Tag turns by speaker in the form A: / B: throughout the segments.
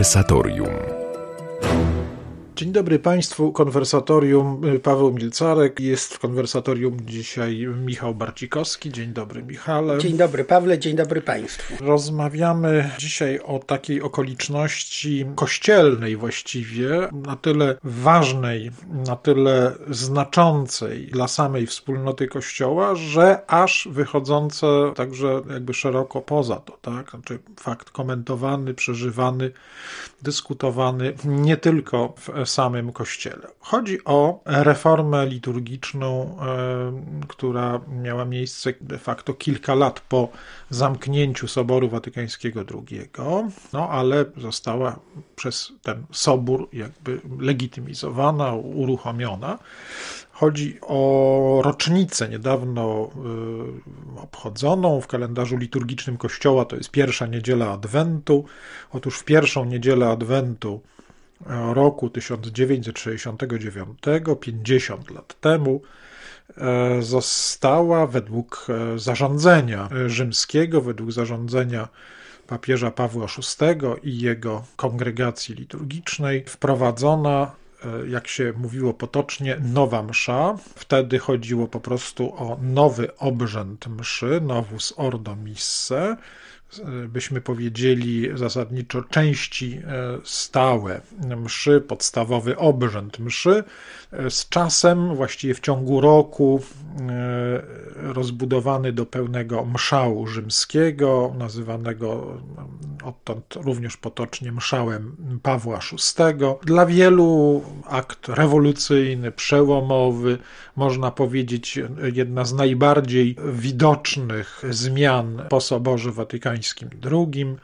A: Konwersatorium.
B: Dzień dobry Państwu, konwersatorium y, Paweł Milcarek. Jest w konwersatorium dzisiaj Michał Barcikowski. Dzień dobry Michale.
C: Dzień dobry Pawle, dzień dobry Państwu.
B: Rozmawiamy dzisiaj o takiej okoliczności kościelnej właściwie, na tyle ważnej, na tyle znaczącej dla samej wspólnoty Kościoła, że aż wychodzące także jakby szeroko poza to, tak? Znaczy fakt komentowany, przeżywany, dyskutowany nie tylko w samym Kościele. Chodzi o reformę liturgiczną, e, która miała miejsce de facto kilka lat po zamknięciu Soboru Watykańskiego II, no ale została przez ten sobór jakby legitymizowana, uruchomiona. Chodzi o rocznicę niedawno y, obchodzoną w kalendarzu liturgicznym Kościoła, to jest pierwsza niedziela Adwentu. Otóż w pierwszą niedzielę Adwentu roku 1969, 50 lat temu, e, została według e, zarządzenia rzymskiego, według zarządzenia papieża Pawła VI i jego kongregacji liturgicznej wprowadzona e, jak się mówiło potocznie, nowa msza. Wtedy chodziło po prostu o nowy obrzęd mszy, novus ordo misse, byśmy powiedzieli zasadniczo części e, stałe mszy, podstawowy obrzęd mszy, e, z czasem, właściwie w ciągu roku, e, rozbudowany do pełnego mszału rzymskiego, nazywanego odtąd również potocznie mszałem Pawła VI. Dla wielu akt rewolucyjny, przełomowy, można powiedzieć jedna z najbardziej widocznych zmian po Soborze Watykańskim II,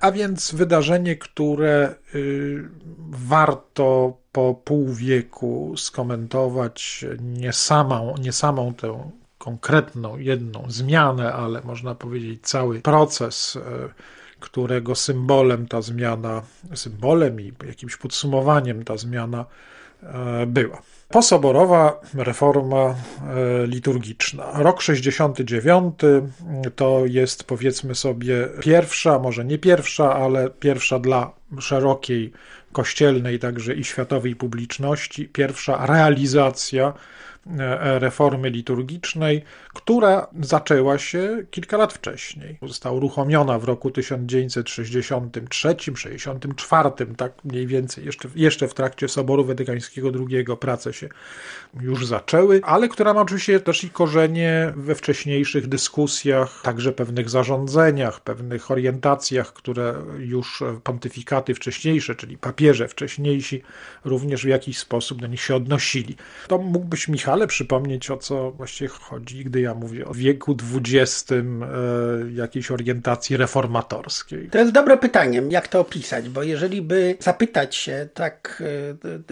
B: a więc wydarzenie, które y, warto po pół wieku skomentować nie samą, nie samą tę konkretną jedną zmianę, ale można powiedzieć cały proces y, którego symbolem ta zmiana, symbolem i jakimś podsumowaniem ta zmiana była. Posoborowa reforma e, liturgiczna. Rok 69 to jest powiedzmy sobie pierwsza, może nie pierwsza, ale pierwsza dla szerokiej kościelnej, także i światowej publiczności, pierwsza realizacja E, reformy liturgicznej, która zaczęła się kilka lat wcześniej. Została uruchomiona w roku 1963-64, tak mniej więcej, jeszcze, jeszcze w trakcie Soboru Watykańskiego II prace się już zaczęły, ale która ma oczywiście też i korzenie we wcześniejszych dyskusjach, także pewnych zarządzeniach, pewnych orientacjach, które już pontyfikaty wcześniejsze, czyli papieże wcześniejsi, również w jakiś sposób do nich się odnosili. To mógłbyś, Michał, ale przypomnieć, o co właściwie chodzi, gdy ja mówię o wieku XX, e, jakiejś orientacji reformatorskiej?
C: To jest dobre pytanie, jak to opisać, bo jeżeli by zapytać się tak,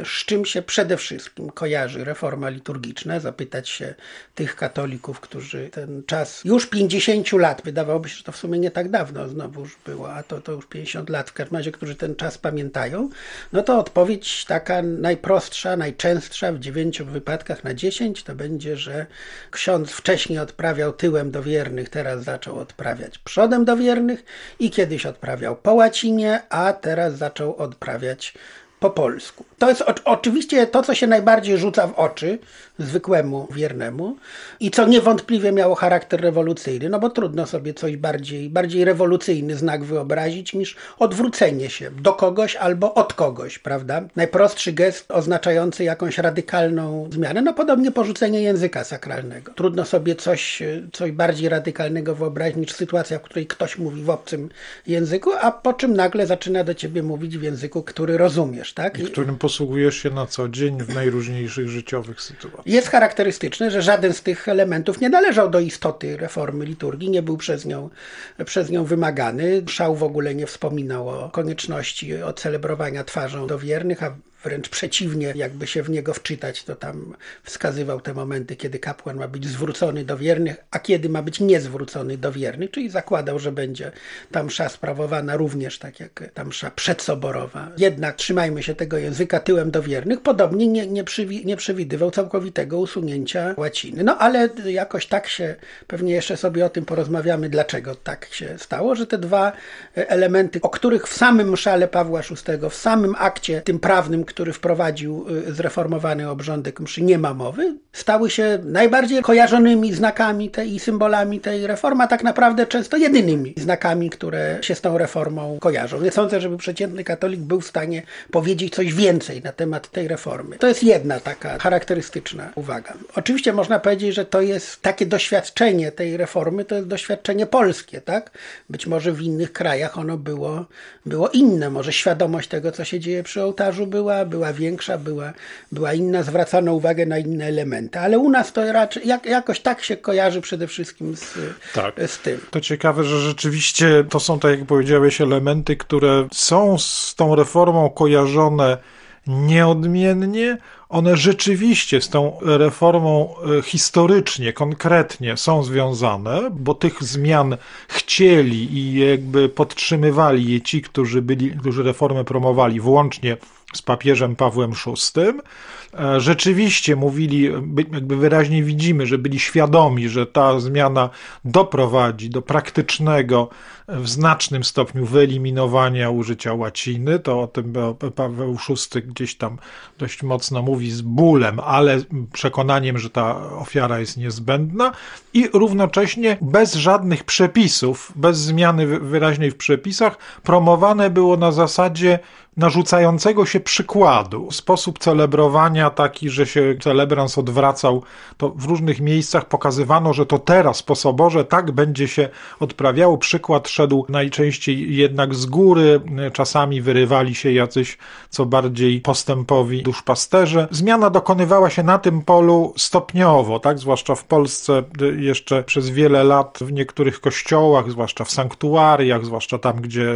C: e, z czym się przede wszystkim kojarzy reforma liturgiczna, zapytać się tych katolików, którzy ten czas już 50 lat, wydawałoby się, że to w sumie nie tak dawno znowu już było, a to, to już 50 lat w każdym razie, którzy ten czas pamiętają, no to odpowiedź taka najprostsza, najczęstsza w 9 wypadkach na 10 10 to będzie, że ksiądz wcześniej odprawiał tyłem do wiernych, teraz zaczął odprawiać przodem do wiernych i kiedyś odprawiał po łacinie, a teraz zaczął odprawiać po polsku. To jest oczywiście to, co się najbardziej rzuca w oczy zwykłemu wiernemu i co niewątpliwie miało charakter rewolucyjny, no bo trudno sobie coś bardziej, bardziej rewolucyjny znak wyobrazić niż odwrócenie się do kogoś albo od kogoś, prawda? Najprostszy gest oznaczający jakąś radykalną zmianę, no podobnie porzucenie języka sakralnego. Trudno sobie coś, coś bardziej radykalnego wyobrazić niż sytuacja, w której ktoś mówi w obcym języku, a po czym nagle zaczyna do ciebie mówić w języku, który rozumiesz, tak?
B: I którym posługujesz się na co dzień w najróżniejszych życiowych sytuacjach.
C: Jest charakterystyczne, że żaden z tych elementów nie należał do istoty reformy liturgii, nie był przez nią, przez nią wymagany. Szał w ogóle nie wspominał o konieczności odcelebrowania twarzą do wiernych, a wręcz przeciwnie, jakby się w niego wczytać, to tam wskazywał te momenty, kiedy kapłan ma być zwrócony do wiernych, a kiedy ma być niezwrócony do wiernych, czyli zakładał, że będzie ta msza sprawowana również tak jak ta msza przedsoborowa. Jednak trzymajmy się tego języka tyłem do wiernych, podobnie nie, nie, przywi nie przewidywał całkowitego usunięcia łaciny. No ale jakoś tak się, pewnie jeszcze sobie o tym porozmawiamy, dlaczego tak się stało, że te dwa elementy, o których w samym mszale Pawła VI, w samym akcie tym prawnym, który wprowadził y, zreformowany obrządek mszy, nie ma mowy, stały się najbardziej kojarzonymi znakami tej, i symbolami tej reformy, a tak naprawdę często jedynymi znakami, które się z tą reformą kojarzą. Nie sądzę, żeby przeciętny katolik był w stanie powiedzieć coś więcej na temat tej reformy. To jest jedna taka charakterystyczna uwaga. Oczywiście można powiedzieć, że to jest takie doświadczenie tej reformy, to jest doświadczenie polskie, tak? Być może w innych krajach ono było, było inne, może świadomość tego, co się dzieje przy ołtarzu była, była większa, była, była inna, zwracano uwagę na inne elementy, ale u nas to raczej jak, jakoś tak się kojarzy przede wszystkim z, tak. z tym.
B: To ciekawe, że rzeczywiście to są, tak jak powiedziałeś, elementy, które są z tą reformą kojarzone nieodmiennie, one rzeczywiście z tą reformą e, historycznie, konkretnie są związane, bo tych zmian chcieli i jakby podtrzymywali je ci, którzy byli, którzy reformę promowali, włącznie z papieżem Pawłem VI. E, rzeczywiście mówili, jakby wyraźnie widzimy, że byli świadomi, że ta zmiana doprowadzi do praktycznego, w znacznym stopniu wyeliminowania użycia łaciny. To o tym Paweł VI gdzieś tam dość mocno mówi z bólem, ale przekonaniem, że ta ofiara jest niezbędna i równocześnie bez żadnych przepisów, bez zmiany wyraźnej w przepisach, promowane było na zasadzie narzucającego się przykładu. Sposób celebrowania taki, że się celebrans odwracał, to w różnych miejscach pokazywano, że to teraz po soborze tak będzie się odprawiało. Przykład szedł najczęściej jednak z góry, czasami wyrywali się jacyś co bardziej postępowi duszpasterze. Zmiana dokonywała się na tym polu stopniowo, tak, zwłaszcza w Polsce jeszcze przez wiele lat w niektórych kościołach, zwłaszcza w sanktuariach, zwłaszcza tam, gdzie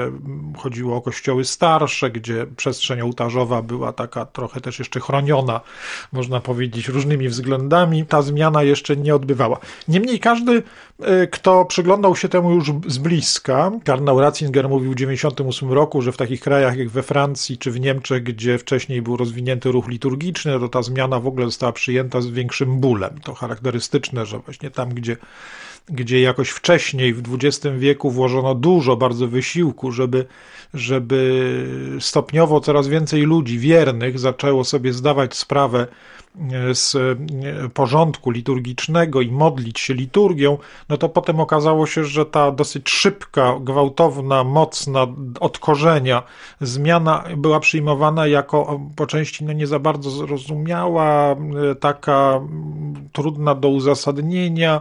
B: chodziło o kościoły starsze, gdzie przestrzeń ołtarzowa była taka trochę też jeszcze chroniona, można powiedzieć, różnymi względami, ta zmiana jeszcze nie odbywała. Niemniej każdy, e, kto przyglądał się temu już z bliska, Karnał Ratzinger mówił w 1998 roku, że w takich krajach jak we Francji czy w Niemczech, gdzie wcześniej był rozwinięty ruch liturgiczny, to ta zmiana w ogóle została przyjęta z większym bólem. To charakterystyczne, że właśnie tam, gdzie gdzie jakoś wcześniej w XX wieku włożono dużo bardzo wysiłku, żeby, żeby stopniowo coraz więcej ludzi wiernych zaczęło sobie zdawać sprawę z e, porządku liturgicznego i modlić się liturgią, no to potem okazało się, że ta dosyć szybka, gwałtowna, mocna, od korzenia zmiana była przyjmowana jako po części no nie za bardzo zrozumiała, e, taka trudna do uzasadnienia,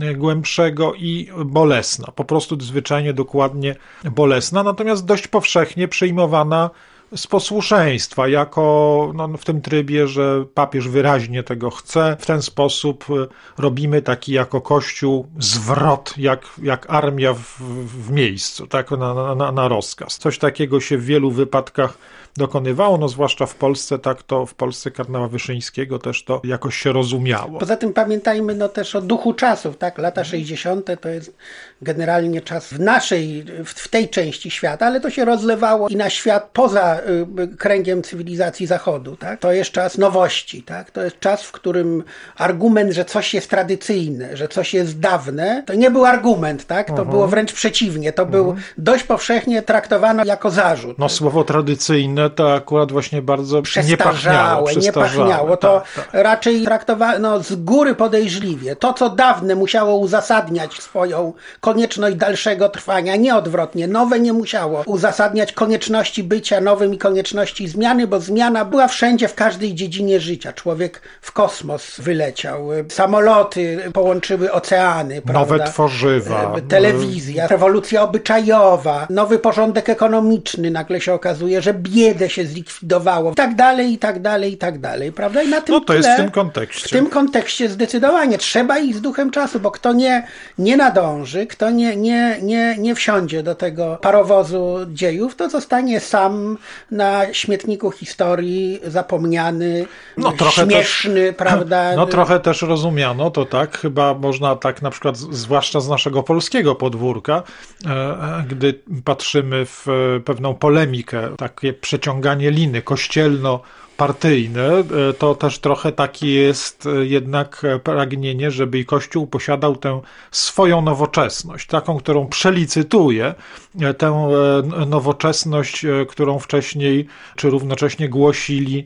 B: e, głębszego i bolesna. Po prostu zwyczajnie dokładnie bolesna, natomiast dość powszechnie przyjmowana z posłuszeństwa, jako no, w tym trybie, że papież wyraźnie tego chce. W ten sposób y, robimy taki jako Kościół zwrot, jak, jak armia w, w miejscu, tak, na, na, na rozkaz. Coś takiego się w wielu wypadkach dokonywało, no zwłaszcza w Polsce, tak to w Polsce kardynała Wyszyńskiego też to jakoś się rozumiało.
C: Poza tym pamiętajmy no też o duchu czasów, tak, lata 60. to jest generalnie czas w naszej, w tej części świata, ale to się rozlewało i na świat poza y, kręgiem cywilizacji Zachodu, tak, to jest czas nowości, tak, to jest czas, w którym argument, że coś jest tradycyjne, że coś jest dawne, to nie był argument, tak, to mhm. było wręcz przeciwnie, to -huh. był mhm. dość powszechnie traktowano jako zarzut.
B: No słowo tradycyjne to akurat właśnie bardzo pachniało.
C: Nie pachniało. To tak, tak. raczej traktowano z góry podejrzliwie. To, co dawne musiało uzasadniać swoją konieczność dalszego trwania, nie odwrotnie. Nowe nie musiało uzasadniać konieczności bycia nowym i konieczności zmiany, bo zmiana była wszędzie, w każdej dziedzinie życia. Człowiek w kosmos wyleciał, samoloty połączyły oceany.
B: Nowe prawda? tworzywa.
C: E, telewizja, rewolucja obyczajowa, nowy porządek ekonomiczny. Nagle się okazuje, że biedę się zlikwidowało, i tak dalej, i tak dalej, i tak dalej, prawda? I na tym
B: no to
C: tle,
B: jest w tym kontekście.
C: W tym kontekście zdecydowanie trzeba iść z duchem czasu, bo kto nie, nie nadąży, kto nie, nie, nie, nie wsiądzie do tego parowozu dziejów, to zostanie sam na śmietniku historii, zapomniany, no, śmieszny, też, prawda?
B: No trochę też rozumiano to tak, chyba można tak na przykład, zwłaszcza z naszego polskiego podwórka, e, e, gdy patrzymy w pewną polemikę, takie przeciąganie liny kościelno partyjne, e, to też trochę takie jest e, jednak pragnienie, żeby i Kościół posiadał tę swoją nowoczesność, taką, którą przelicytuje, e, tę nowoczesność, którą wcześniej czy równocześnie głosili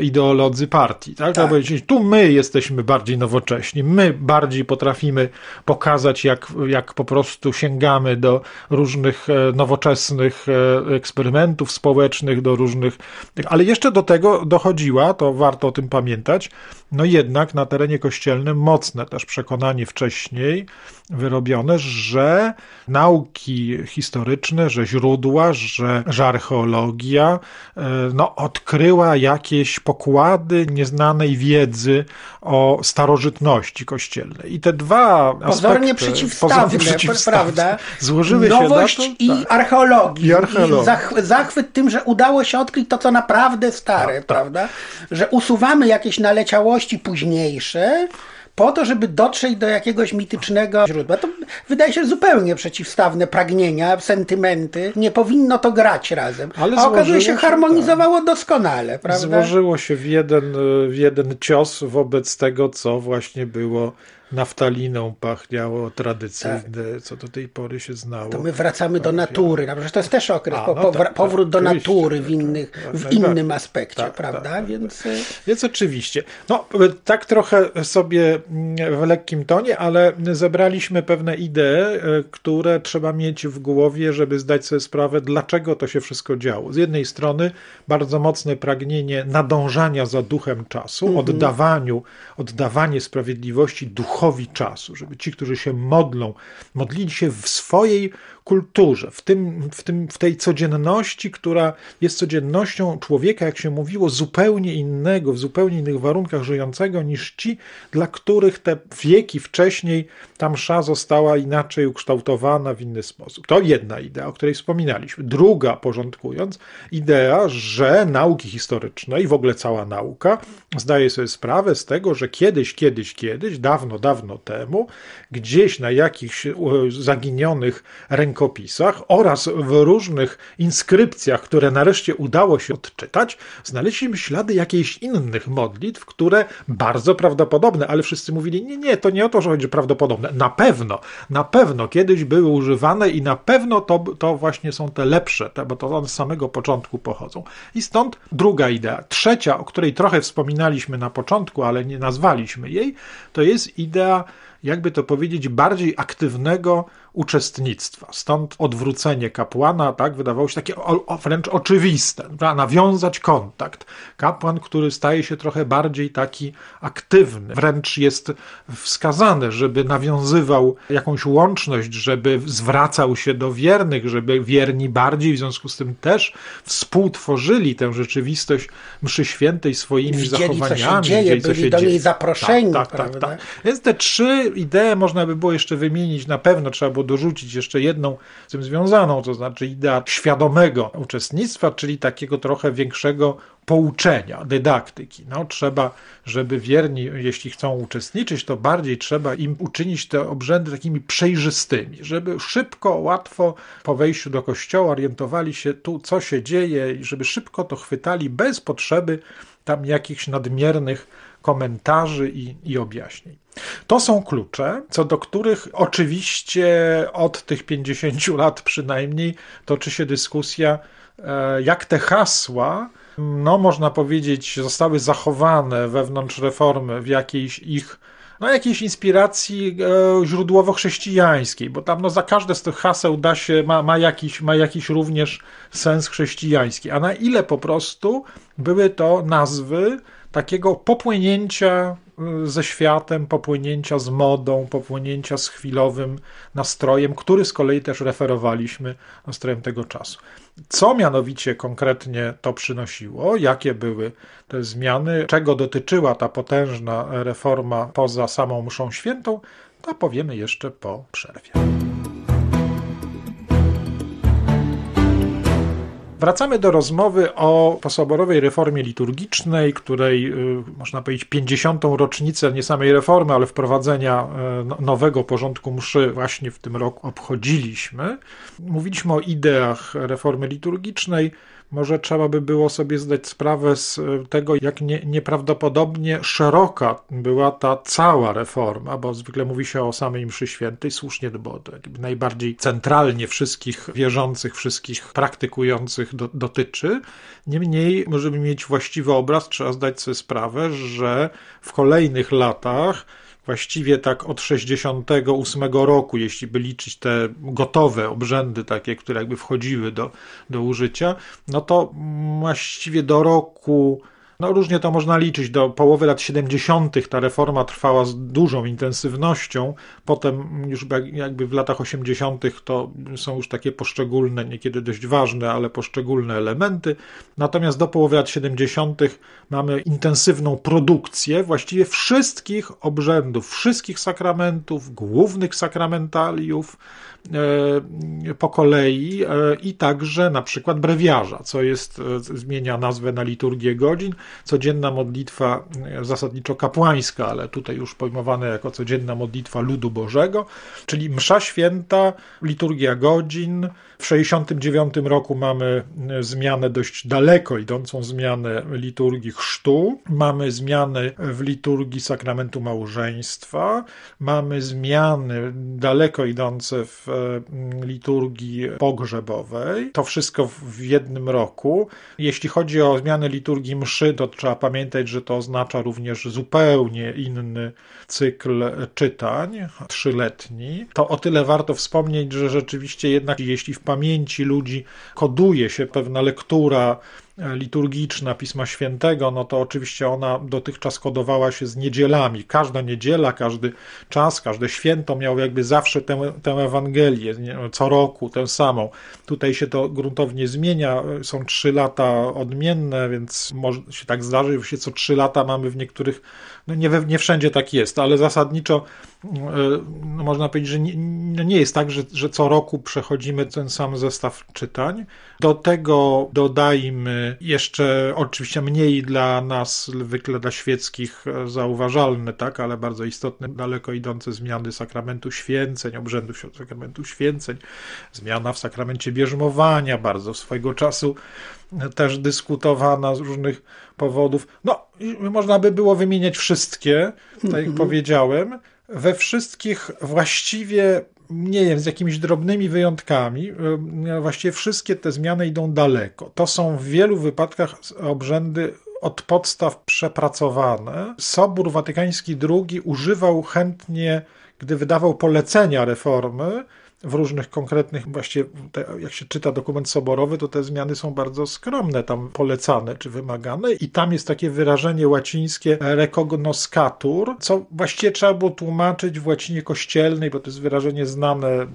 B: ideolodzy partii. Tak? tak. Tu my jesteśmy bardziej nowocześni, my bardziej potrafimy pokazać, jak, jak po prostu sięgamy do różnych nowoczesnych eksperymentów społecznych, do różnych, ale jeszcze do tego dochodziła, to warto o tym pamiętać, no jednak na terenie kościelnym mocne też przekonanie wcześniej wyrobione, że nauki historyczne, że źródła, że, że archeologia e, no, odkryła jakieś pokłady nieznanej wiedzy o starożytności kościelnej. I te dwa
C: pozornie aspekty, przeciwstawne, pozornie przeciwstawne prawda?
B: Złożyły
C: Nowość
B: się na to,
C: i tak. archeologii.
B: I, archeologii.
C: I zachwyt, zachwyt tym, że udało się odkryć to, co naprawdę stare, tak, tak. prawda? Że usuwamy jakieś naleciałości późniejsze, po to, żeby dotrzeć do jakiegoś mitycznego źródła. To wydaje się zupełnie przeciwstawne pragnienia, sentymenty. Nie powinno to grać razem. Ale A okazuje się, harmonizowało tak. doskonale, prawda?
B: Złożyło się w jeden, w jeden cios wobec tego, co właśnie było naftaliną pachniało tradycyjne, tak. co do tej pory się znało.
C: To my wracamy do natury, no, to jest też okres, A, no tak, powrót tak, do natury w, innych, tak, w innym aspekcie, tak, prawda?
B: Tak, Więc... Y- Więc oczywiście. No, tak trochę sobie mm, w lekkim tonie, ale zebraliśmy pewne idee, y, które trzeba mieć w głowie, żeby zdać sobie sprawę, dlaczego to się wszystko działo. Z jednej strony bardzo mocne pragnienie nadążania za duchem czasu, -hmm. oddawaniu, oddawanie sprawiedliwości duchowi duchowi czasu, żeby ci, którzy się modlą, modlili się w swojej kulturze, w, tym, w, tym, w tej codzienności, która jest codziennością człowieka, jak się mówiło, zupełnie innego, w zupełnie innych warunkach żyjącego niż ci, dla których te wieki wcześniej ta msza została inaczej ukształtowana w inny sposób. To jedna idea, o której wspominaliśmy. Druga, porządkując, idea, że nauki historyczne i w ogóle cała nauka zdaje sobie sprawę z tego, że kiedyś, kiedyś, kiedyś, dawno, dawno temu, gdzieś na jakichś e, zaginionych rękach rękopisach oraz w różnych inskrypcjach, które nareszcie udało się odczytać, znaleźliśmy ślady jakichś innych modlitw, które bardzo prawdopodobne, ale wszyscy mówili, nie, nie, to nie o to, że chodzi prawdopodobne. Na pewno, na pewno kiedyś były używane i na pewno to, to właśnie są te lepsze, te, bo to one z samego początku pochodzą. I stąd druga idea. Trzecia, o której trochę wspominaliśmy na początku, ale nie nazwaliśmy jej, to jest idea jakby to powiedzieć, bardziej aktywnego uczestnictwa. Stąd odwrócenie kapłana, tak, wydawało się takie o, o, wręcz oczywiste, prawda? nawiązać kontakt. Kapłan, który staje się trochę bardziej taki aktywny, wręcz jest wskazane, żeby nawiązywał jakąś łączność, żeby zwracał się do wiernych, żeby wierni bardziej w związku z tym też współtworzyli tę rzeczywistość mszy świętej swoimi
C: Widzieli,
B: zachowaniami.
C: Co się dzieje, co byli się do niej zaproszeni. Tak, tak, tak, tak,
B: Więc te trzy idee można by było jeszcze wymienić, na pewno trzeba było dorzucić jeszcze jedną z tym związaną, to znaczy idea świadomego uczestnictwa, czyli takiego trochę większego pouczenia, dydaktyki. No, trzeba, żeby wierni, jeśli chcą uczestniczyć, to bardziej trzeba im uczynić te obrzędy takimi przejrzystymi, żeby szybko, łatwo po wejściu do kościoła orientowali się tu, co się dzieje i żeby szybko to chwytali bez potrzeby tam jakichś nadmiernych komentarzy i, i objaśnień. To są klucze, co do których oczywiście od tych 50 lat przynajmniej toczy się dyskusja, e, jak te hasła, no można powiedzieć, zostały zachowane wewnątrz reformy w jakiejś ich no, jakiejś inspiracji e, źródłowo-chrześcijańskiej, bo tam no, za każde z tych haseł da się, ma, ma, jakiś, ma jakiś również sens chrześcijański, a na ile po prostu były to nazwy takiego popłynięcia y, ze światem, popłynięcia z modą, popłynięcia z chwilowym nastrojem, który z kolei też referowaliśmy nastrojem tego czasu. Co mianowicie konkretnie to przynosiło? Jakie były te zmiany? Czego dotyczyła ta potężna reforma poza samą mszą świętą? To powiemy jeszcze po przerwie. Wracamy do rozmowy o posoborowej reformie liturgicznej, której y, można powiedzieć 50. rocznicę nie samej reformy, ale wprowadzenia y, no, nowego porządku mszy właśnie w tym roku obchodziliśmy. Mówiliśmy o ideach reformy liturgicznej może trzeba by było sobie zdać sprawę z e, tego, jak nie, nieprawdopodobnie szeroka była ta cała reforma, bo zwykle mówi się o samej mszy świętej, słusznie, bo najbardziej centralnie wszystkich wierzących, wszystkich praktykujących do, dotyczy. Niemniej, możemy mieć właściwy obraz, trzeba zdać sobie sprawę, że w kolejnych latach właściwie tak od 68 roku, jeśli by liczyć te gotowe obrzędy takie, które jakby wchodziły do, do użycia, no to właściwie do roku no różnie to można liczyć. Do połowy lat 70. ta reforma trwała z dużą intensywnością. Potem już jakby w latach 80. to są już takie poszczególne, niekiedy dość ważne, ale poszczególne elementy. Natomiast do połowy lat 70. mamy intensywną produkcję właściwie wszystkich obrzędów, wszystkich sakramentów, głównych sakramentaliów, po kolei e, i także na przykład brewiarza, co jest, e, zmienia nazwę na liturgię godzin, codzienna modlitwa zasadniczo kapłańska, ale tutaj już pojmowane jako codzienna modlitwa ludu Bożego, czyli msza święta, liturgia godzin, w 1969 roku mamy zmianę dość daleko idącą zmianę liturgii chrztu, mamy zmiany w liturgii sakramentu małżeństwa, mamy zmiany daleko idące w liturgii pogrzebowej. To wszystko w jednym roku. Jeśli chodzi o zmianę liturgii mszy, to trzeba pamiętać, że to oznacza również zupełnie inny cykl czytań, trzyletni. To o tyle warto wspomnieć, że rzeczywiście jednak jeśli w pamięci ludzi koduje się pewna lektura liturgiczna Pisma Świętego, no to oczywiście ona dotychczas kodowała się z niedzielami. Każda niedziela, każdy czas, każde święto miało jakby zawsze tę, tę Ewangelię, co roku tę samą. Tutaj się to gruntownie zmienia, są trzy lata odmienne, więc może się tak zdarzy, że co trzy lata mamy w niektórych, no nie, nie wszędzie tak jest, ale zasadniczo no można powiedzieć, że nie, no nie jest tak, że, że co roku przechodzimy ten sam zestaw czytań. Do tego dodajmy jeszcze oczywiście mniej dla nas, zwykle dla świeckich, zauważalne, tak, ale bardzo istotne, daleko idące zmiany sakramentu święceń, obrzędów sakramentu święceń, zmiana w sakramencie bierzmowania, bardzo swojego czasu też dyskutowana z różnych powodów. No, można by było wymieniać wszystkie, tak jak mm -hmm. powiedziałem we wszystkich właściwie nie wiem, z jakimiś drobnymi wyjątkami, e, właściwie wszystkie te zmiany idą daleko. To są w wielu wypadkach obrzędy od podstaw przepracowane. Sobór Watykański II używał chętnie, gdy wydawał polecenia reformy, w różnych konkretnych, właściwie te, jak się czyta dokument soborowy, to te zmiany są bardzo skromne, tam polecane czy wymagane i tam jest takie wyrażenie łacińskie recognoscatur, co właściwie trzeba było tłumaczyć w łacinie kościelnej, bo to jest wyrażenie znane e,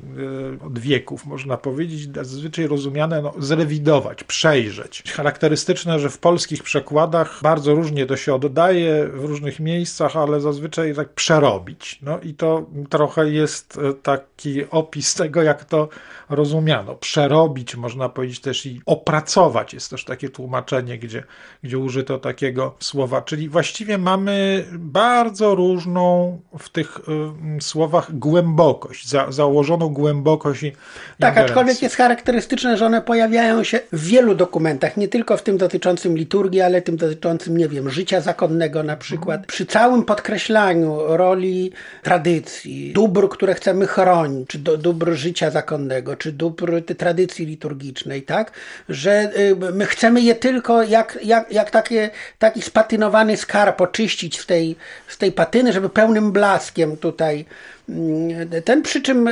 B: od wieków, można powiedzieć, zazwyczaj rozumiane no, zrewidować, przejrzeć. Charakterystyczne, że w polskich przekładach bardzo różnie to się oddaje w różnych miejscach, ale zazwyczaj tak przerobić. No i to trochę jest e, taki opis tego, jak to rozumiano. Przerobić, można powiedzieć też i opracować. Jest też takie tłumaczenie, gdzie, gdzie użyto takiego słowa. Czyli właściwie mamy bardzo różną w tych y, słowach głębokość, za, założoną głębokość. I
C: tak, aczkolwiek jest charakterystyczne, że one pojawiają się w wielu dokumentach, nie tylko w tym dotyczącym liturgii, ale tym dotyczącym, nie wiem, życia zakonnego na przykład. Mhm. Przy całym podkreślaniu roli tradycji, dóbr, które chcemy chronić, czy do, dóbr życia zakonnego, czy dóbr tradycji liturgicznej, tak? Że y, my chcemy je tylko jak, jak, jak takie, taki spatynowany skarb oczyścić z tej, z tej patyny, żeby pełnym blaskiem tutaj Ten przy czym,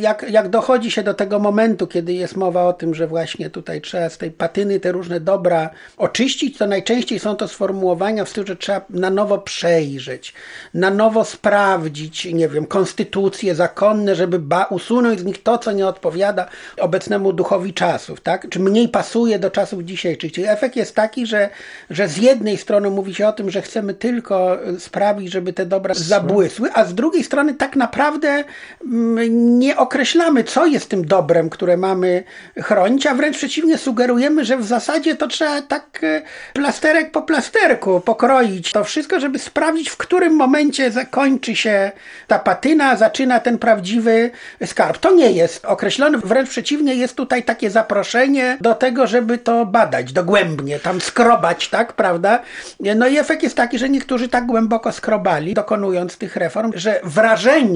C: jak, jak dochodzi się do tego momentu, kiedy jest mowa o tym, że właśnie tutaj trzeba z tej patyny te różne dobra oczyścić, to najczęściej są to sformułowania w stylu, że trzeba na nowo przejrzeć, na nowo sprawdzić, nie wiem, konstytucje zakonne, żeby ba usunąć z nich to, co nie odpowiada obecnemu duchowi czasów, tak? Czy mniej pasuje do czasów dzisiejszych. Czyli efekt jest taki, że, że z jednej strony mówi się o tym, że chcemy tylko sprawić, żeby te dobra zabłysły, a z drugiej strony tak naprawdę mm, nie określamy, co jest tym dobrem, które mamy chronić, a wręcz przeciwnie sugerujemy, że w zasadzie to trzeba tak e, plasterek po plasterku pokroić to wszystko, żeby sprawdzić, w którym momencie zakończy się ta patyna, zaczyna ten prawdziwy skarb. To nie jest określone, wręcz przeciwnie, jest tutaj takie zaproszenie do tego, żeby to badać dogłębnie, tam skrobać, tak, prawda? No i efekt jest taki, że niektórzy tak głęboko skrobali, dokonując tych reform, że wrażenie,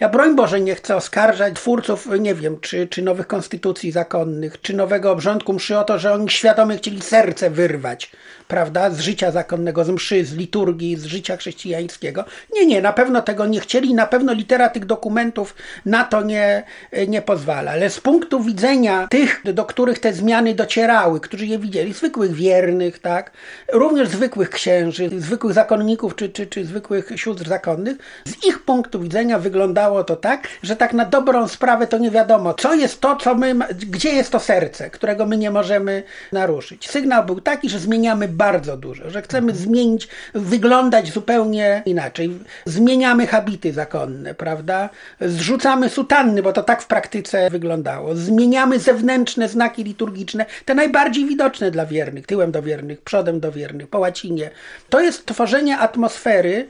C: ja broń Boże nie chcę oskarżać twórców, nie wiem, czy, czy nowych konstytucji zakonnych, czy nowego obrządku. Mszy o to, że oni świadomie chcieli serce wyrwać, prawda, z życia zakonnego, z mszy, z liturgii, z życia chrześcijańskiego. Nie, nie, na pewno tego nie chcieli, na pewno litera tych dokumentów na to nie, nie pozwala, ale z punktu widzenia tych, do których te zmiany docierały, którzy je widzieli, zwykłych wiernych, tak, również zwykłych księży, zwykłych zakonników, czy, czy, czy zwykłych sióstr zakonnych, z ich punktu widzenia wyglądało to tak, że tak na dobrą sprawę to nie wiadomo, co jest to, co my, gdzie jest to serce, którego my nie możemy naruszyć. Sygnał był taki, że zmieniamy dużo, że chcemy zmienić, wyglądać zupełnie inaczej. Zmieniamy habity zakonne, prawda? Zrzucamy sutanny, bo to tak w praktyce wyglądało. Zmieniamy zewnętrzne znaki liturgiczne, te najbardziej widoczne dla wiernych, tyłem do wiernych, przodem do wiernych, po łacinie. To jest tworzenie atmosfery,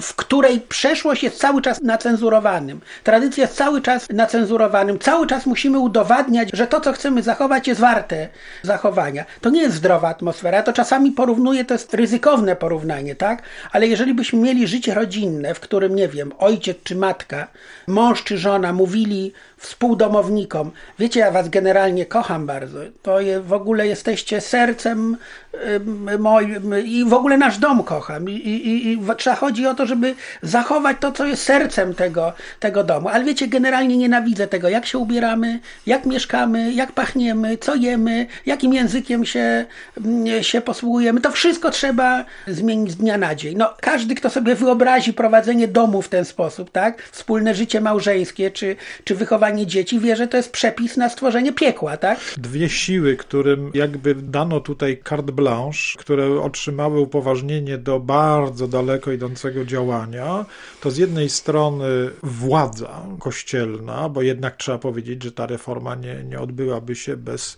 C: w której przeszłość jest cały czas nacenzurowanym. Tradycja jest cały czas nacenzurowanym. Cały czas musimy udowadniać, że to, co chcemy zachować, jest warte zachowania. To nie jest zdrowa atmosfera. To czasami porównuję, to jest ryzykowne porównanie, tak? Ale jeżeli byśmy mieli życie rodzinne, w którym, nie wiem, ojciec czy matka, mąż czy żona mówili współdomownikom, wiecie, ja was generalnie kocham bardzo, to je, w ogóle jesteście sercem moim i w ogóle nasz dom kocham I, i, i trzeba chodzi o to, żeby zachować to, co jest sercem tego, tego domu. Ale wiecie, generalnie nienawidzę tego, jak się ubieramy, jak mieszkamy, jak pachniemy, co jemy, jakim językiem się, się posługujemy. To wszystko trzeba zmienić z dnia na dzień. No, każdy, kto sobie wyobrazi prowadzenie domu w ten sposób, tak? Wspólne życie małżeńskie, czy, czy wychowanie dzieci, wie, że to jest przepis na stworzenie piekła, tak?
B: Dwie siły, którym jakby dano tutaj carte blanche, które otrzymały upoważnienie do bardzo daleko idącego działania, to z jednej strony władza kościelna, bo jednak trzeba powiedzieć, że ta reforma nie, nie odbyłaby się bez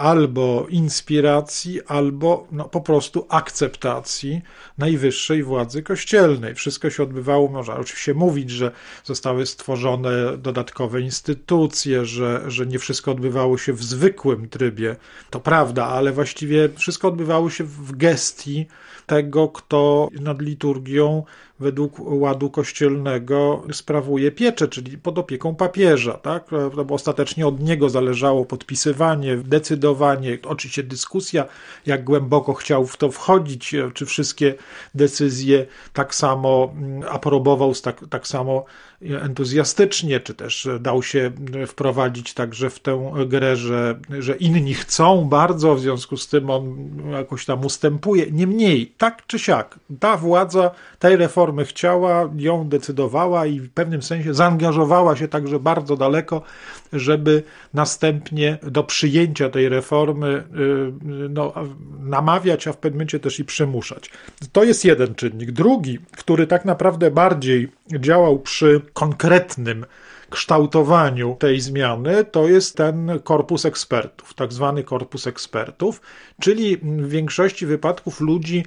B: albo inspiracji, albo no, po prostu akceptacji najwyższej władzy kościelnej. Wszystko się odbywało, można oczywiście mówić, że zostały stworzone dodatkowe instytucje, że, że nie wszystko odbywało się w zwykłym trybie. To prawda, ale właściwie wszystko odbywało się w gestii tego, kto nad liturgią według ładu kościelnego sprawuje pieczę, czyli pod opieką papieża. Tak? No bo ostatecznie od niego zależało podpisywanie, decydowanie, oczywiście dyskusja, jak głęboko chciał w to wchodzić, czy wszystkie decyzje tak samo mm, aprobował, tak, tak samo entuzjastycznie, czy też dał się wprowadzić także w tę grę, że, że inni chcą bardzo, w związku z tym on jakoś tam ustępuje. Niemniej, tak czy siak, ta władza tej reformy chciała, ją decydowała i w pewnym sensie zaangażowała się także bardzo daleko, żeby następnie do przyjęcia tej reformy y, no, namawiać, a w pewnym momencie też i przymuszać. To jest jeden czynnik. Drugi, który tak naprawdę bardziej działał przy konkretnym kształtowaniu tej zmiany, to jest ten korpus ekspertów, tak zwany korpus ekspertów, czyli w większości wypadków ludzi,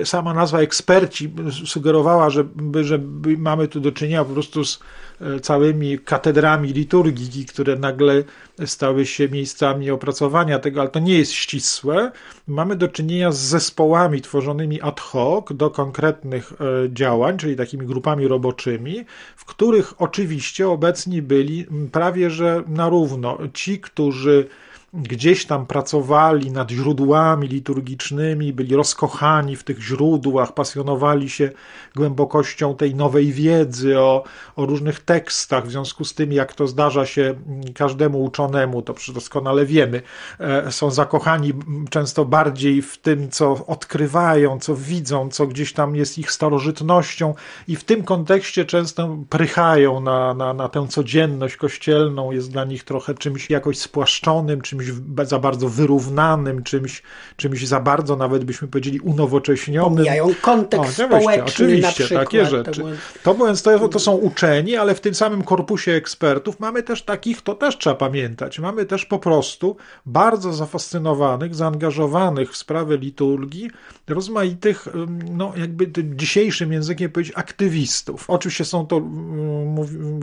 B: e, sama nazwa eksperci sugerowała, że, że mamy tu do czynienia po prostu z e, całymi katedrami liturgii, które nagle stały się miejscami opracowania tego, ale to nie jest ścisłe. Mamy do czynienia z zespołami tworzonymi ad hoc do konkretnych e, działań, czyli takimi grupami roboczymi, w których oczywiście obecni byli prawie że na równo. Ci, którzy gdzieś tam pracowali nad źródłami liturgicznymi, byli rozkochani w tych źródłach, pasjonowali się głębokością tej nowej wiedzy o, o różnych tekstach, w związku z tym, jak to zdarza się każdemu uczonemu, to doskonale wiemy, e, są zakochani często bardziej w tym, co odkrywają, co widzą, co gdzieś tam jest ich starożytnością i w tym kontekście często prychają na, na, na tę codzienność kościelną, jest dla nich trochę czymś jakoś spłaszczonym, czymś za bardzo wyrównanym, czymś, czymś za bardzo nawet byśmy powiedzieli unowocześnionym.
C: Pomijają kontekst o, społeczny
B: Oczywiście, takie rzeczy. To, mówiąc, to, to są uczeni, ale w tym samym korpusie ekspertów mamy też takich, to też trzeba pamiętać, mamy też po prostu bardzo zafascynowanych, zaangażowanych w sprawę liturgii, rozmaitych, no jakby dzisiejszym językiem powiedzieć, aktywistów. Oczywiście są to,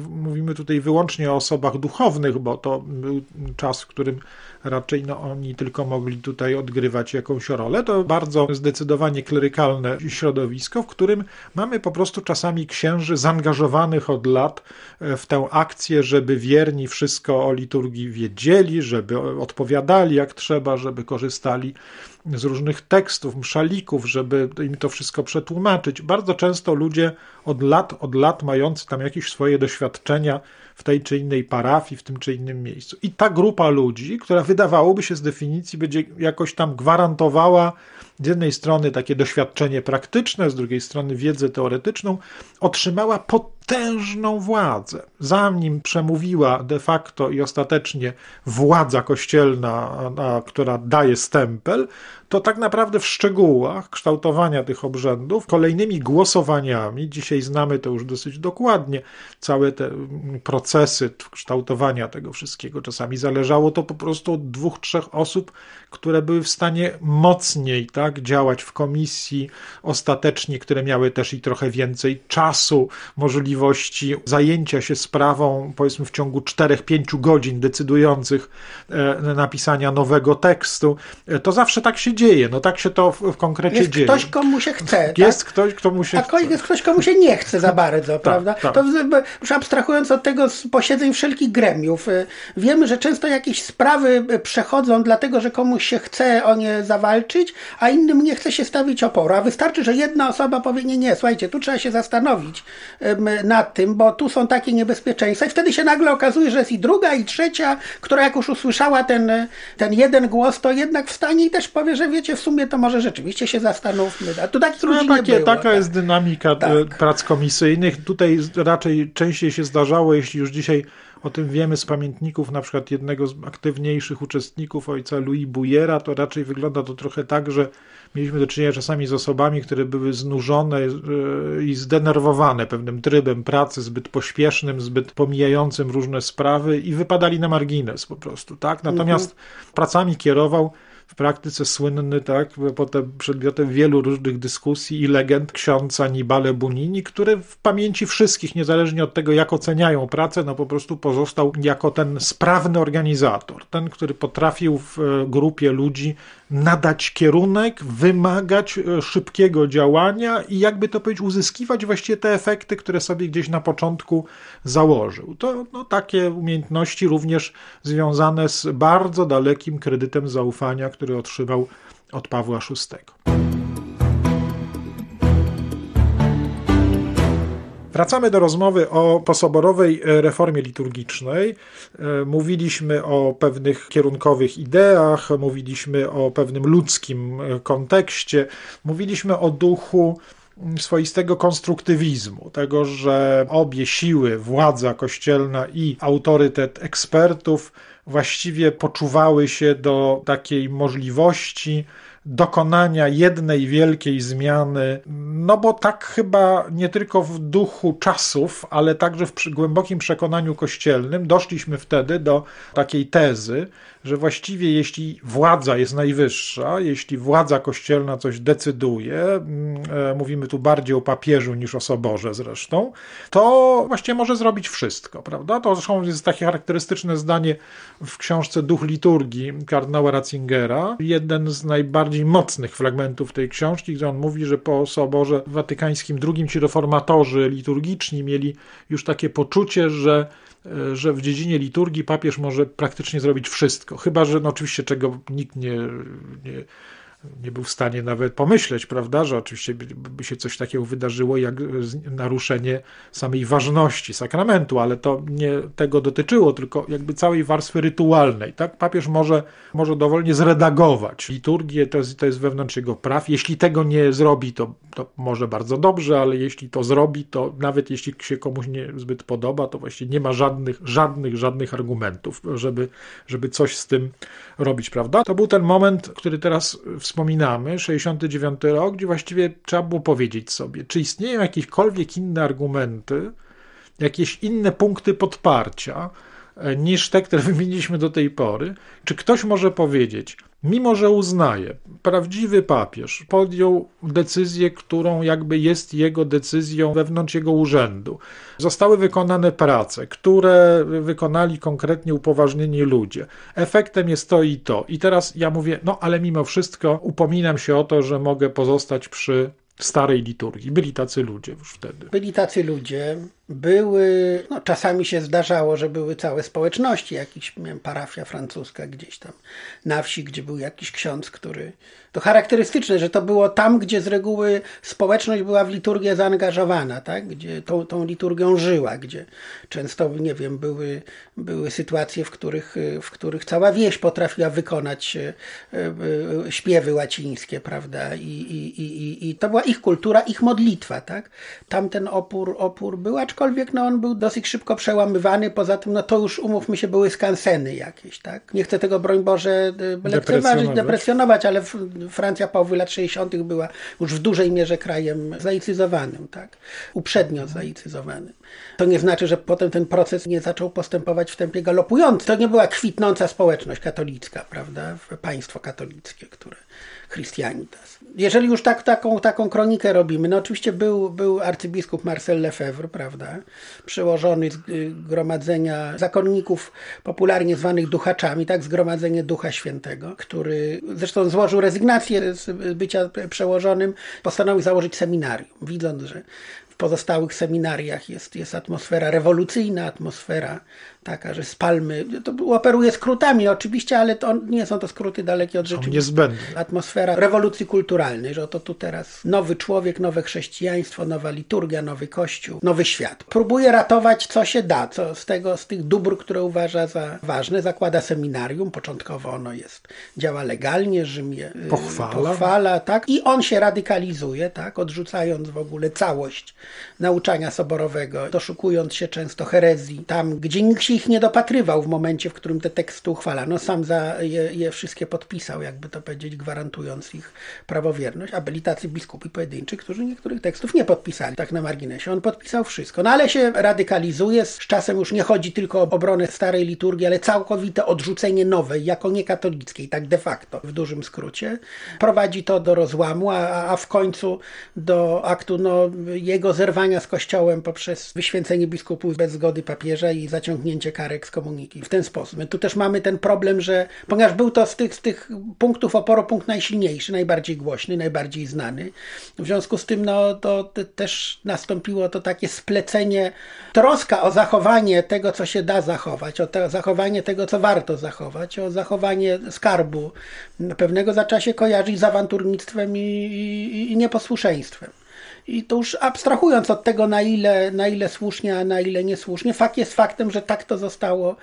B: mówimy tutaj wyłącznie o osobach duchownych, bo to był czas, w którym raczej no, oni tylko mogli tutaj odgrywać jakąś rolę. To bardzo zdecydowanie klerykalne środowisko, w którym mamy po prostu czasami księży zaangażowanych od lat e, w tę akcję, żeby wierni wszystko o liturgii wiedzieli, żeby odpowiadali jak trzeba, żeby korzystali z różnych tekstów, mszalików, żeby im to wszystko przetłumaczyć. Bardzo często ludzie od lat, od lat mający tam jakieś swoje doświadczenia w tej czy innej parafii, w tym czy innym miejscu. I ta grupa ludzi, która wydawałoby się z definicji będzie jakoś tam gwarantowała z jednej strony takie doświadczenie praktyczne, z drugiej strony wiedzę teoretyczną, otrzymała potężną władzę. Zanim przemówiła de facto i ostatecznie władza kościelna, która daje stempel, to tak naprawdę w szczegółach kształtowania tych obrzędów, kolejnymi głosowaniami, dzisiaj znamy to już dosyć dokładnie, całe te procesy kształtowania tego wszystkiego. Czasami zależało to po prostu od dwóch, trzech osób, które były w stanie mocniej tak, działać w komisji, ostatecznie, które miały też i trochę więcej czasu, możliwości zajęcia się sprawą, powiedzmy w ciągu 4-5 godzin decydujących e, napisania nowego tekstu. E, to zawsze tak się dzieje, no tak się to w, w konkrecie
C: jest
B: dzieje.
C: Jest ktoś, komu się chce.
B: Jest tak? ktoś, komu się
C: A chce. jest ktoś, komu się nie chce za bardzo, tak, prawda? Tak. To już abstrahując od tego z posiedzeń wszelkich gremiów, y, wiemy, że często jakieś sprawy y, przechodzą dlatego, że komuś się chce o nie zawalczyć, a innym nie chce się stawić oporu. A wystarczy, że jedna osoba powie, nie, nie, słuchajcie, tu trzeba się zastanowić nad tym, bo tu są takie niebezpieczeństwa i wtedy się nagle okazuje, że jest i druga, i trzecia, która jak już usłyszała ten, ten jeden głos, to jednak wstanie i też powie, że wiecie, w sumie to może rzeczywiście się zastanówmy. A tu takich ludzi no, takie, nie było.
B: Taka tak. jest dynamika e, tak. prac komisyjnych. Tutaj raczej częściej się zdarzało, jeśli już dzisiaj o tym wiemy z pamiętników na przykład jednego z aktywniejszych uczestników, ojca Louis Bujera, to raczej wygląda to trochę tak, że mieliśmy do czynienia czasami z osobami, które były znużone e, i zdenerwowane pewnym trybem pracy, zbyt pośpiesznym, zbyt pomijającym różne sprawy i wypadali na margines po prostu, tak? Natomiast mhm. pracami kierował w praktyce słynny, tak, potem przedmiotem wielu różnych dyskusji i legend ksiądz Anibale Bunini, który w pamięci wszystkich, niezależnie od tego, jak oceniają pracę, no po prostu pozostał jako ten sprawny organizator, ten, który potrafił w e, grupie ludzi nadać kierunek, wymagać e, szybkiego działania i jakby to powiedzieć, uzyskiwać właściwie te efekty, które sobie gdzieś na początku założył. To no, takie umiejętności również związane z bardzo dalekim kredytem zaufania, który otrzymał od Pawła VI. Wracamy do rozmowy o posoborowej e, reformie liturgicznej. E, mówiliśmy o pewnych kierunkowych ideach, mówiliśmy o pewnym ludzkim e, kontekście, mówiliśmy o duchu swoistego konstruktywizmu, tego, że obie siły, władza kościelna i autorytet ekspertów, właściwie poczuwały się do takiej możliwości dokonania jednej wielkiej zmiany, no bo tak chyba nie tylko w duchu czasów, ale także w głębokim przekonaniu kościelnym doszliśmy wtedy do takiej tezy, że właściwie jeśli władza jest najwyższa, jeśli władza kościelna coś decyduje, mm, e, mówimy tu bardziej o papieżu niż o soborze zresztą, to właściwie może zrobić wszystko, prawda? To zresztą jest takie charakterystyczne zdanie w książce Duch liturgii kardynała Ratzingera, jeden z najbardziej mocnych fragmentów tej książki, gdzie on mówi, że po soborze watykańskim II ci reformatorzy liturgiczni mieli już takie poczucie, że że w dziedzinie liturgii papież może praktycznie zrobić wszystko. Chyba, że no oczywiście czego nikt nie, nie nie był w stanie nawet pomyśleć, prawda, że oczywiście by, się coś takiego wydarzyło, jak naruszenie samej ważności sakramentu, ale to nie tego dotyczyło, tylko jakby całej warstwy rytualnej. Tak? Papież może, może dowolnie zredagować liturgię, to jest, to jest wewnątrz jego praw. Jeśli tego nie zrobi, to, to może bardzo dobrze, ale jeśli to zrobi, to nawet jeśli się komuś nie zbyt podoba, to właściwie nie ma żadnych, żadnych, żadnych argumentów, żeby, żeby coś z tym robić, prawda? To był ten moment, który teraz wspominamy, 69 rok, gdzie właściwie trzeba było powiedzieć sobie, czy istnieją jakiekolwiek inne argumenty, jakieś inne punkty podparcia e, niż te, które wymieniliśmy do tej pory. Czy ktoś może powiedzieć, mimo że uznaje, prawdziwy papież podjął decyzję, którą jakby jest jego decyzją wewnątrz jego urzędu. Zostały wykonane prace, które wykonali konkretnie upoważnieni ludzie. Efektem jest to i to. I teraz ja mówię, no ale mimo wszystko upominam się o to, że mogę pozostać przy starej liturgii. Byli tacy ludzie już wtedy.
C: Byli tacy ludzie, były, no czasami się zdarzało, że były całe społeczności, jakiś, miałem parafia francuska gdzieś tam na wsi, gdzie był jakiś ksiądz, który, to charakterystyczne, że to było tam, gdzie z reguły społeczność była w liturgię zaangażowana, tak, gdzie tą, tą liturgią żyła, gdzie często, nie wiem, były, były sytuacje, w których, w których cała wieś potrafiła wykonać e, e, śpiewy łacińskie, prawda, i, i, i, i to była ich kultura, ich modlitwa, tak, tam ten opór, opór był, aczkolwiek no, on był dosyć szybko przełamywany. Poza tym, no to już umówmy się, były skanseny jakieś, tak? Nie chcę tego, broń Boże, y, lekceważyć, depresjonować, ale Francja połowy lat 60. była już w dużej mierze krajem zaicyzowanym, tak? Uprzednio zaicyzowanym. To nie znaczy, że potem ten proces nie zaczął postępować w tempie galopującym. To nie była kwitnąca społeczność katolicka, prawda? Państwo katolickie, które Christianitas. Jeżeli już tak, taką, taką kronikę robimy, no oczywiście był, był arcybiskup Marcel Lefebvre, prawda, przełożony z y, gromadzenia zakonników popularnie zwanych duchaczami, tak, zgromadzenie Ducha Świętego, który zresztą złożył rezygnację z bycia przełożonym, postanowił założyć seminarium, widząc, że w pozostałych seminariach jest, jest atmosfera rewolucyjna, atmosfera taka, że z palmy, to operuje skrótami oczywiście, ale to nie są to skróty dalekie od rzeczywistości.
B: Niezbędne.
C: Atmosfera rewolucji kulturalnej, że oto tu teraz nowy człowiek, nowe chrześcijaństwo, nowa liturgia, nowy kościół, nowy świat. Próbuje ratować co się da, co z tego, z tych dóbr, które uważa za ważne. Zakłada seminarium, początkowo ono jest, działa legalnie, Rzym je
B: y, pochwala.
C: pochwala tak? I on się radykalizuje, tak? Odrzucając w ogóle całość nauczania soborowego, doszukując się często herezji, tam gdzie nikt się ich nie dopatrywał w momencie, w którym te teksty uchwalano. Sam za je, je wszystkie podpisał, jakby to powiedzieć, gwarantując ich prawowierność, a byli tacy biskupi pojedynczy, którzy niektórych tekstów nie podpisali, tak na marginesie. On podpisał wszystko. No ale się radykalizuje, z czasem już nie chodzi tylko o obronę starej liturgii, ale całkowite odrzucenie nowej, jako niekatolickiej, tak de facto, w dużym skrócie. Prowadzi to do rozłamu, a, a w końcu do aktu no, jego zerwania z kościołem poprzez wyświęcenie biskupów bez zgody papieża i zaciągnięcie karek z komuniki w ten sposób. Tu też mamy ten problem, że ponieważ był to z tych, z tych punktów oporu punkt najsilniejszy, najbardziej głośny, najbardziej znany, w związku z tym no, to też nastąpiło to takie splecenie, troska o zachowanie tego, co się da zachować, o te, zachowanie tego, co warto zachować, o zachowanie skarbu pewnego zaczęła się kojarzyć z awanturnictwem i, i, i nieposłuszeństwem. I to już abstrahując od tego, na ile, na ile słusznie, a na ile niesłusznie, fakt jest faktem, że tak to zostało,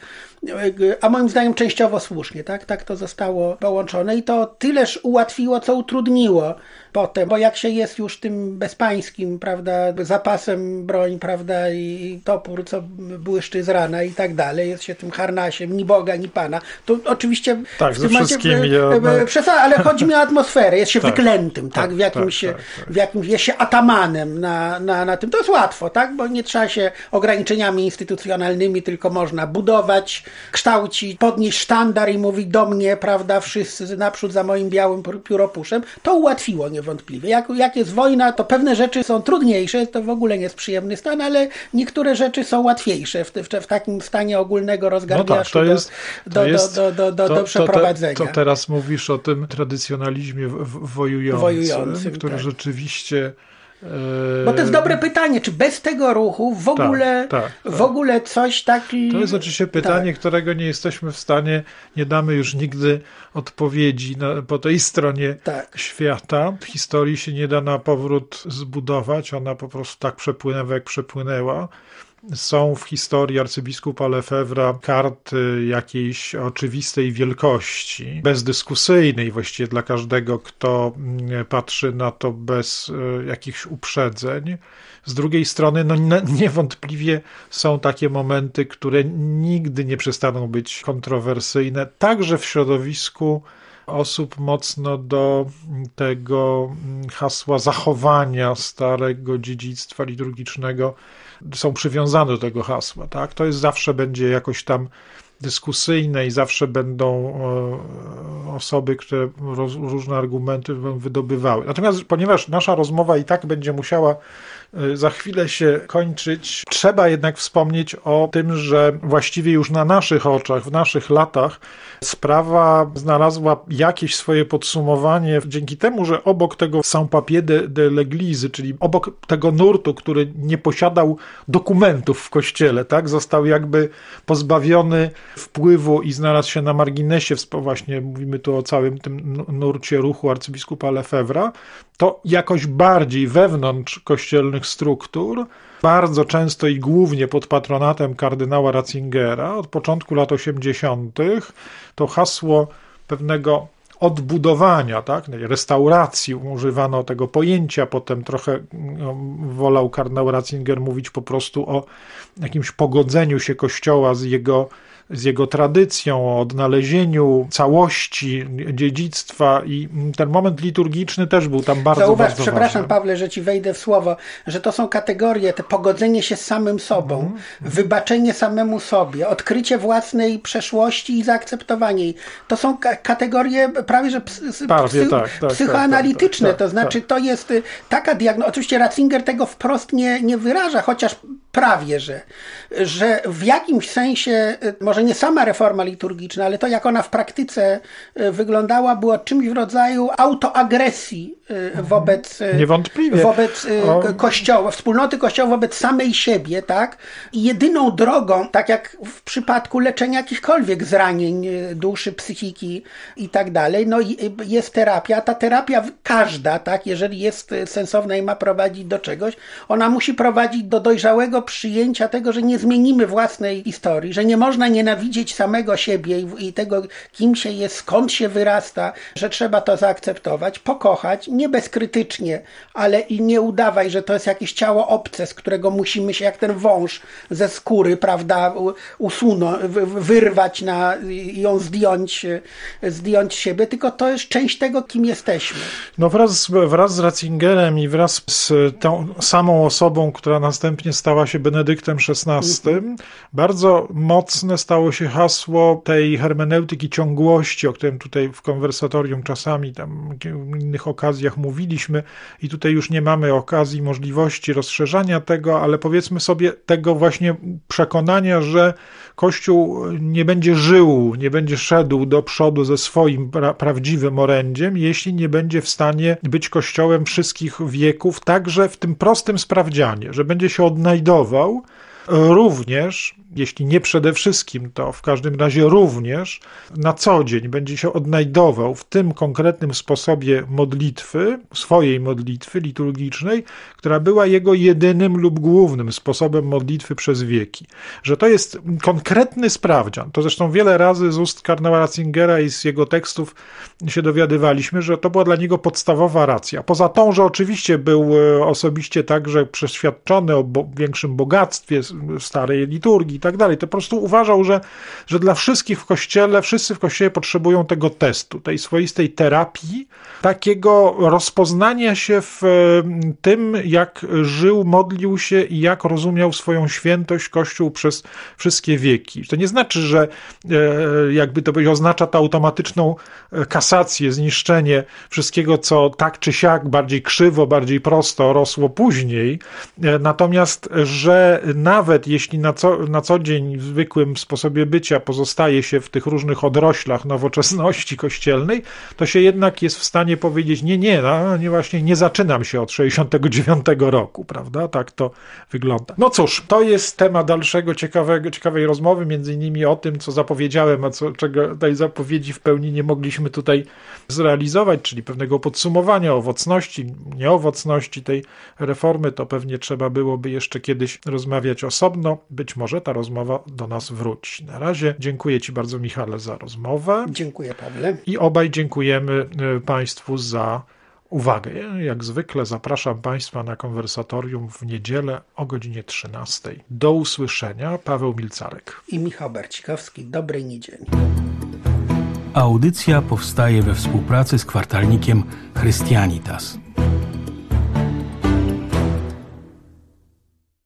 C: a moim zdaniem częściowo słusznie, tak, tak to zostało połączone i to tyleż ułatwiło, co utrudniło potem, bo jak się jest już tym bezpańskim, prawda, zapasem broń, prawda, i topór, co błyszczy z rana i tak dalej, jest się tym harnasiem, ni Boga, ni Pana, to oczywiście
B: tak, w tym wszystkim momencie,
C: ja... ale chodzi mi o atmosferę, jest się tak, wyklętym, tak, tak w jakimś, tak, tak, w jakimś, jest się atamanem na, na, na tym, to jest łatwo, tak, bo nie trzeba się ograniczeniami instytucjonalnymi, tylko można budować, kształcić, podnieść sztandar i mówić do mnie, prawda, wszyscy naprzód za moim białym pióropuszem, to ułatwiło nie niewątpliwie. Jak, jak jest wojna, to pewne rzeczy są trudniejsze, to w ogóle nie jest przyjemny stan, ale niektóre rzeczy są łatwiejsze w, w, w takim stanie ogólnego rozgardiaszu
B: no tak, to jest,
C: do,
B: to jest,
C: do, do, do, do, do przeprowadzenia.
B: To, to, teraz mówisz o tym tradycjonalizmie wojującym, wojującym który tak. rzeczywiście
C: Bo to jest dobre pytanie, czy bez tego ruchu w tak, ogóle, tak, tak, w ogóle coś taki...
B: To jest oczywiście pytanie, tak. którego nie jesteśmy w stanie, nie damy już nigdy odpowiedzi na, po tej stronie tak. świata. Historii się nie da na powrót zbudować, ona po prostu tak przepłynęła, jak przepłynęła. Są w historii arcybiskupa Lefebvra karty jakiejś oczywistej wielkości, bezdyskusyjnej właściwie dla każdego, kto mm, patrzy na to bez e, jakichś uprzedzeń. Z drugiej strony, no niewątpliwie są takie momenty, które nigdy nie przestaną być kontrowersyjne, także w środowisku osób mocno do tego mm, hasła zachowania starego dziedzictwa liturgicznego są przywiązane do tego hasła. Tak? To jest zawsze będzie jakoś tam dyskusyjne i zawsze będą e, osoby, które różne argumenty wydobywały. Natomiast ponieważ nasza rozmowa i tak będzie musiała za chwilę się kończyć, trzeba jednak wspomnieć o tym, że właściwie już na naszych oczach, w naszych latach sprawa znalazła jakieś swoje podsumowanie dzięki temu, że obok tego Saint-Papier de, de l'Église, czyli obok tego nurtu, który nie posiadał dokumentów w kościele, tak, został jakby pozbawiony wpływu i znalazł się na marginesie, właśnie mówimy tu o całym tym nurcie ruchu arcybiskupa Lefebvra, to jakoś bardziej wewnątrz kościelnych struktur, bardzo często i głównie pod patronatem kardynała Ratzingera od początku lat 80., to hasło pewnego odbudowania, tak, restauracji, używano tego pojęcia, potem trochę no, wolał kardynał Ratzinger mówić po prostu o jakimś pogodzeniu się Kościoła z jego z jego tradycją, o odnalezieniu całości dziedzictwa i ten moment liturgiczny też był tam bardzo, Zauważ, bardzo
C: przepraszam
B: ważny.
C: Pawle, że ci wejdę w słowo, że to są kategorie, te pogodzenie się z samym sobą, mm wybaczenie samemu sobie, odkrycie własnej przeszłości i zaakceptowanie jej. To są kategorie prawie, że psy, prawie, tak, tak, psychoanalityczne, tak, tak, to znaczy to jest y, taka diagnoza, oczywiście Ratzinger tego wprost nie, nie wyraża, chociaż prawie, że, że w jakimś sensie, y, może nie sama reforma liturgiczna, ale to jak ona w praktyce y, wyglądała, było czymś w rodzaju autoagresji mhm. wobec,
B: Niewątpliwie.
C: wobec o... kościoła, wspólnoty kościoła wobec samej siebie, tak? I jedyną drogą, tak jak w przypadku leczenia jakichkolwiek zranień duszy, psychiki i tak dalej, no jest terapia. Ta terapia każda, tak, jeżeli jest sensowna i ma prowadzić do czegoś, ona musi prowadzić do dojrzałego przyjęcia tego, że nie zmienimy własnej historii, że nie można nienawidzieć samego siebie i, i tego, kim się jest, skąd się wyrasta, że trzeba to zaakceptować, pokochać, nie bezkrytycznie, ale i nie udawaj, że to jest jakieś ciało obce, z którego musimy się jak ten wąż ze skóry, prawda, usunąć, wyrwać na, i ją zdjąć, zdjąć siebie, tylko to jest część tego, kim jesteśmy.
B: No wraz, wraz z Ratzingerem i wraz z tą samą osobą, która następnie stała się Benedyktem XVI, bardzo mocne stało się hasło tej hermeneutyki ciągłości, o którym tutaj w konwersatorium czasami, tam w innych okazjach mówiliśmy. I tutaj już nie mamy okazji, możliwości rozszerzania tego, ale powiedzmy sobie tego właśnie przekonania, że Kościół nie będzie żył, nie będzie szedł do przodu ze swoim pra prawdziwym orędziem, jeśli nie będzie w stanie być Kościołem wszystkich wieków, także w tym prostym sprawdzianie, że będzie się odnajdował również jeśli nie przede wszystkim, to w każdym razie również na co dzień będzie się odnajdował w tym konkretnym sposobie modlitwy, swojej modlitwy liturgicznej, która była jego jedynym lub głównym sposobem modlitwy przez wieki. Że to jest konkretny sprawdzian. To zresztą wiele razy z ust kardynała Ratzingera i z jego tekstów się dowiadywaliśmy, że to była dla niego podstawowa racja. Poza tą, że oczywiście był e, osobiście także przeświadczony o bo większym bogactwie starej liturgii, tak dalej. To po prostu uważał, że, że dla wszystkich w kościele, wszyscy w kościele potrzebują tego testu, tej swoistej terapii, takiego rozpoznania się w tym, jak żył, modlił się i jak rozumiał swoją świętość Kościół przez wszystkie wieki. To nie znaczy, że e, jakby to oznacza to automatyczną e, kasację, zniszczenie wszystkiego, co tak czy siak, bardziej krzywo, bardziej prosto rosło później. E, natomiast, że na nawet jeśli na co, na co dzień w zwykłym sposobie bycia pozostaje się w tych różnych odroślach nowoczesności kościelnej, to się jednak jest w stanie powiedzieć, nie, nie, no, nie właśnie nie zaczynam się od 69 roku, prawda? Tak to wygląda. No cóż, to jest temat dalszego ciekawego, ciekawej rozmowy, między innymi o tym, co zapowiedziałem, a co, czego tej zapowiedzi w pełni nie mogliśmy tutaj zrealizować, czyli pewnego podsumowania owocności, nieowocności tej reformy, to pewnie trzeba byłoby jeszcze kiedyś rozmawiać osobno. Być może ta rozmowa do nas wróci. Na razie dziękuję Ci bardzo, Michale, za rozmowę.
C: Dziękuję, Pawle.
B: I obaj dziękujemy e, Państwu za uwagę. Jak zwykle zapraszam Państwa na konwersatorium w niedzielę o godzinie 13. Do usłyszenia. Paweł Milcarek
C: i Michał Barcikowski. Dobrej niedzieli.
A: Audycja powstaje we współpracy z kwartalnikiem Christianitas.